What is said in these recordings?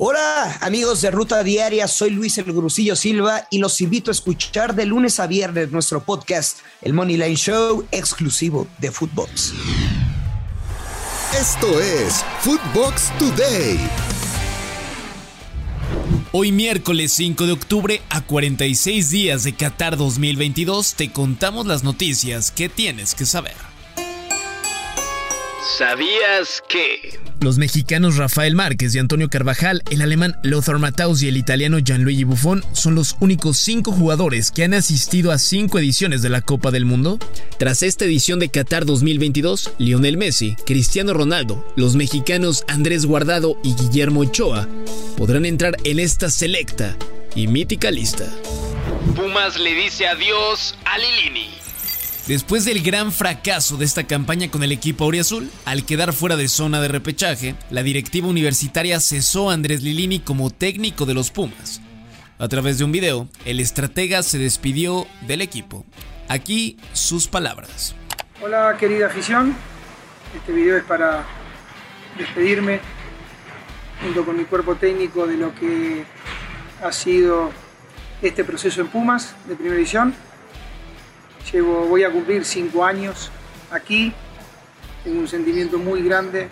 Hola amigos de Ruta Diaria, soy Luis El Grusillo Silva y los invito a escuchar de lunes a viernes nuestro podcast, el Money Line Show, exclusivo de Footbox. Esto es Footbox Today. Hoy miércoles 5 de octubre, a 46 días de Qatar 2022, te contamos las noticias que tienes que saber. ¿Sabías que? Los mexicanos Rafael Márquez y Antonio Carvajal, el alemán Lothar Matthaus y el italiano Gianluigi Buffon son los únicos cinco jugadores que han asistido a cinco ediciones de la Copa del Mundo. Tras esta edición de Qatar 2022, Lionel Messi, Cristiano Ronaldo, los mexicanos Andrés Guardado y Guillermo Ochoa podrán entrar en esta selecta y mítica lista. Pumas le dice adiós a Lilini. Después del gran fracaso de esta campaña con el equipo auriazul, al quedar fuera de zona de repechaje, la directiva universitaria cesó a Andrés Lilini como técnico de los Pumas. A través de un video, el estratega se despidió del equipo. Aquí sus palabras. Hola querida afición, este video es para despedirme junto con mi cuerpo técnico de lo que ha sido este proceso en Pumas de primera edición Llevo, voy a cumplir cinco años aquí. Tengo un sentimiento muy grande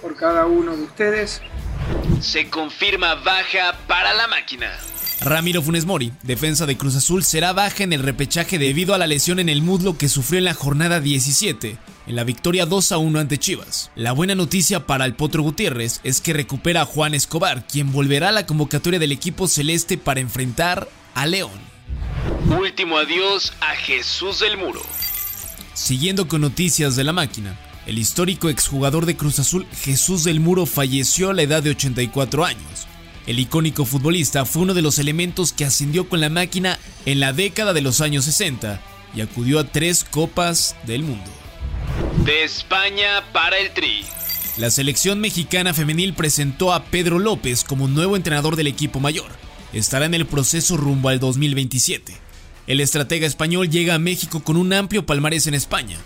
por cada uno de ustedes. Se confirma baja para la máquina. Ramiro Funes Mori, defensa de Cruz Azul, será baja en el repechaje debido a la lesión en el muslo que sufrió en la jornada 17, en la victoria 2 a 1 ante Chivas. La buena noticia para el Potro Gutiérrez es que recupera a Juan Escobar, quien volverá a la convocatoria del equipo celeste para enfrentar a León. Último adiós a Jesús del Muro. Siguiendo con noticias de la máquina, el histórico exjugador de Cruz Azul Jesús del Muro falleció a la edad de 84 años. El icónico futbolista fue uno de los elementos que ascendió con la máquina en la década de los años 60 y acudió a tres copas del mundo. De España para el Tri. La selección mexicana femenil presentó a Pedro López como nuevo entrenador del equipo mayor. Estará en el proceso rumbo al 2027. El estratega español llega a México con un amplio palmarés en España.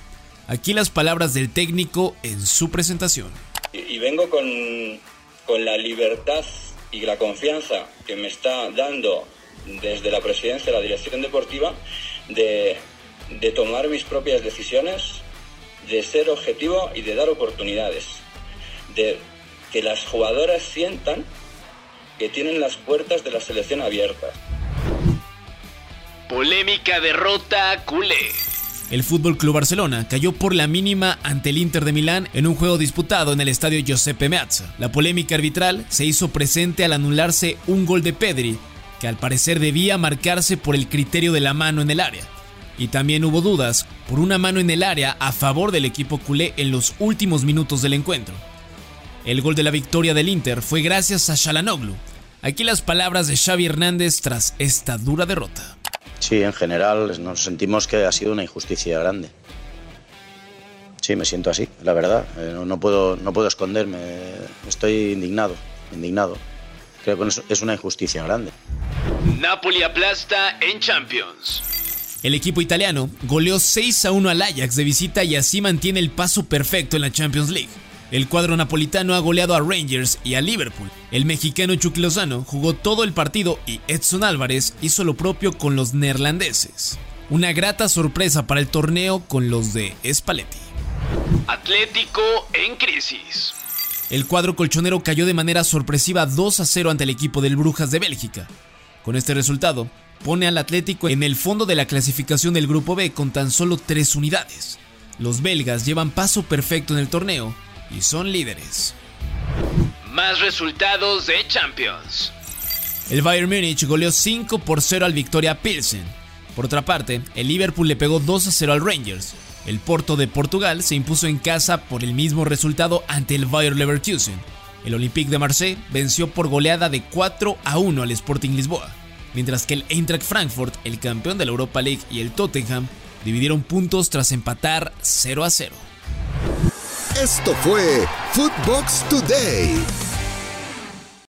Aquí las palabras del técnico en su presentación. Y, vengo con, con la libertad y la confianza que me está dando desde la presidencia de la dirección deportiva de, de, tomar mis propias decisiones, de ser objetivo y de dar oportunidades, de que las jugadoras sientan que tienen las puertas de la selección abiertas. Polémica derrota culé. El Fútbol Club Barcelona cayó por la mínima ante el Inter de Milán en un juego disputado en el estadio Giuseppe Meazza. La polémica arbitral se hizo presente al anularse un gol de Pedri, que al parecer debía marcarse por el criterio de la mano en el área. Y también hubo dudas por una mano en el área a favor del equipo culé en los últimos minutos del encuentro. El gol de la victoria del Inter fue gracias a Shalanoglu. Aquí las palabras de Xavi Hernández tras esta dura derrota. Sí, en general nos sentimos que ha sido una injusticia grande. Sí, me siento así, la verdad. Eh, no, puedo, no puedo esconderme. Estoy indignado, indignado. Creo que es una injusticia grande. Napoli aplasta en Champions. El equipo italiano goleó 6 a 1 al Ajax de visita y así mantiene el paso perfecto en la Champions League. El cuadro napolitano ha goleado a Rangers y a Liverpool. El mexicano Chucky Lozano jugó todo el partido y Edson Álvarez hizo lo propio con los neerlandeses. Una grata sorpresa para el torneo con los de Spalletti. Atlético en crisis. El cuadro colchonero cayó de manera sorpresiva 2 a 0 ante el equipo del Brujas de Bélgica. Con este resultado, pone al Atlético en el fondo de la clasificación del Grupo B con tan solo 3 unidades. Los belgas llevan paso perfecto en el torneo y son líderes. Más resultados de Champions. El Bayern Múnich goleó 5 por 0 al Victoria Pilsen. Por otra parte, el Liverpool le pegó 2 a 0 al Rangers. El Porto de Portugal se impuso en casa por el mismo resultado ante el Bayer Leverkusen. El Olympique de Marseille venció por goleada de 4 a 1 al Sporting Lisboa, mientras que el Eintracht Frankfurt, el campeón de la Europa League, y el Tottenham dividieron puntos tras empatar 0 a 0. Esto fue Footbox Today.